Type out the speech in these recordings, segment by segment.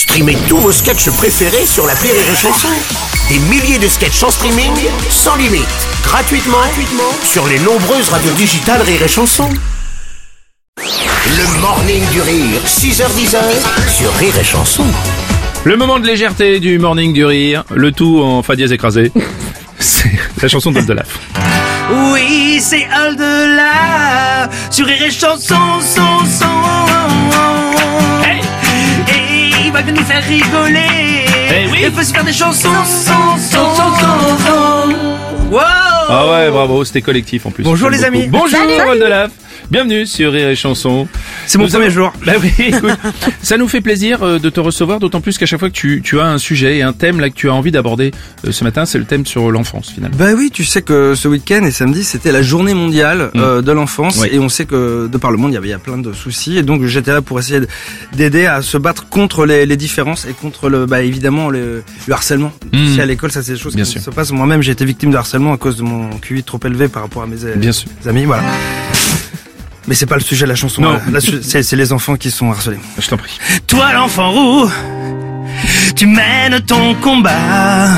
Streamez tous vos sketchs préférés sur la Rire et Chanson. Des milliers de sketchs en streaming, sans limite, gratuitement, gratuitement sur les nombreuses radios digitales Rire et Chanson. Le morning du rire, 6h10 sur Rire et Chanson. Le moment de légèreté du morning du rire, le tout en fa dièse écrasé. C'est la chanson d'Oldelaf. Oui, c'est Al-de-la sur Rire et Chanson, son, son. Va venir nous faire rigoler. Eh oui. Il faut se faire des chansons, son, son, son, son. Wow Ah ouais, bravo, c'était collectif en plus. Bonjour, les amis. beaucoup. Bonjour Oldelaf. Bienvenue sur Rire et Chanson. C'est mon Nous premier avons- jour. Bah oui, écoute, ça nous fait plaisir euh, de te recevoir, d'autant plus qu'à chaque fois que tu, tu as un sujet et un thème là que tu as envie d'aborder euh, ce matin, c'est le thème sur l'enfance finalement. Bah oui, tu sais que ce week-end et samedi, c'était la journée mondiale euh, de l'enfance Oui. et on sait que de par le monde, il y avait il y a plein de soucis et donc j'étais là pour essayer d'aider à se battre contre les, les différences et contre le bah évidemment le, le harcèlement. Mm. Sais, à l'école, ça c'est des choses Bien qui sûr. se passent. Moi-même, j'ai été victime de harcèlement à cause de mon QI trop élevé par rapport à mes, euh, Bien sûr. amis, voilà. Mais c'est pas le sujet de la chanson. Non. Là, Là, c'est c'est les enfants qui sont harcelés. Je t'en prie. Toi l'enfant roux, tu mènes ton combat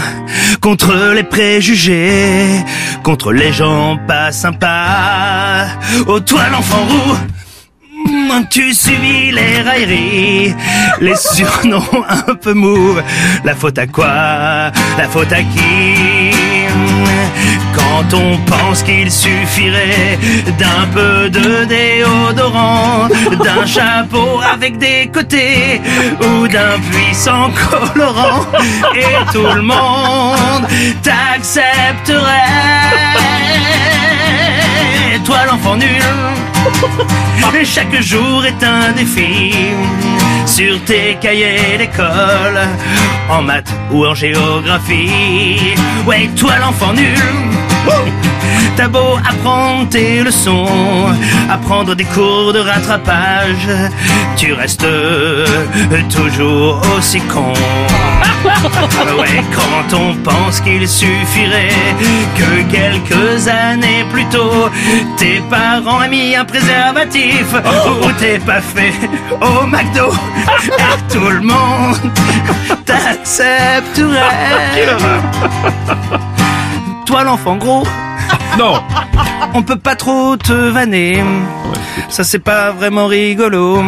contre les préjugés, contre les gens pas sympas. Oh toi l'enfant roux, mm, tu subis les railleries, les surnoms un peu mous. La faute à quoi? La faute à qui? Quand on pense qu'il suffirait d'un peu de déodorant, d'un chapeau avec des côtés ou d'un puissant colorant, et tout le monde t'accepterait. Toi l'enfant nul, chaque jour est un défi sur tes cahiers d'école, en maths ou en géographie. Ouais, toi l'enfant nul. T'as beau apprendre tes leçons, apprendre des cours de rattrapage, tu restes toujours aussi con. Ouais, quand on pense qu'il suffirait que quelques années plus tôt, tes parents aient mis un préservatif ou t'es pas fait au McDo, et tout le monde t'accepterait. Toi l'enfant gros, Non on peut pas trop te vanner. Ça c'est pas vraiment rigolo.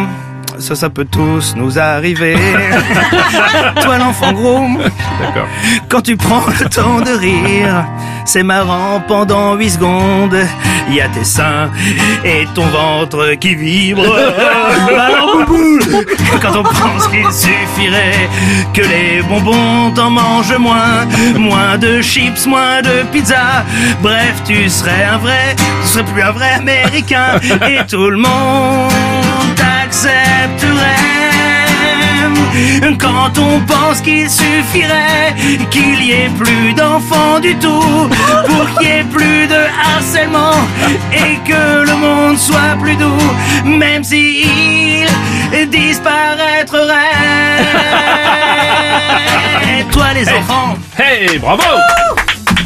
Ça, ça peut tous nous arriver. Toi l'enfant gros, D'accord. quand tu prends le temps de rire, c'est marrant pendant 8 secondes. Il y a tes seins et ton ventre qui vibrent. Alors boubou, quand on pense qu'il suffirait que les bonbons t'en mangent moins, moins de chips, moins de pizza. Bref, tu serais un vrai, tu serais plus un vrai américain et tout le monde Quand on pense qu'il suffirait qu'il y ait plus d'enfants du tout pour qu'il y ait plus de harcèlement et que le monde soit plus doux, même s'il disparaîtrait. Toi les enfants, Hey, bravo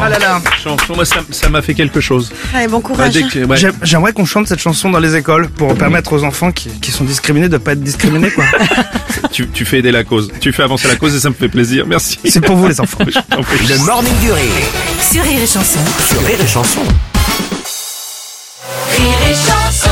Ah là là. Chanson, moi ça m'a fait quelque chose. Allez, bon courage. ouais. J'aimerais qu'on chante cette chanson dans les écoles pour permettre aux enfants qui, qui sont discriminés de pas être discriminés quoi. tu, tu fais aider la cause. Tu fais avancer la cause et ça me fait plaisir. Merci. C'est pour vous les enfants. Je t'en prie. Le morning du rire, Sur Rire et Chanson. sur Rire et Chanson. Rire et chanson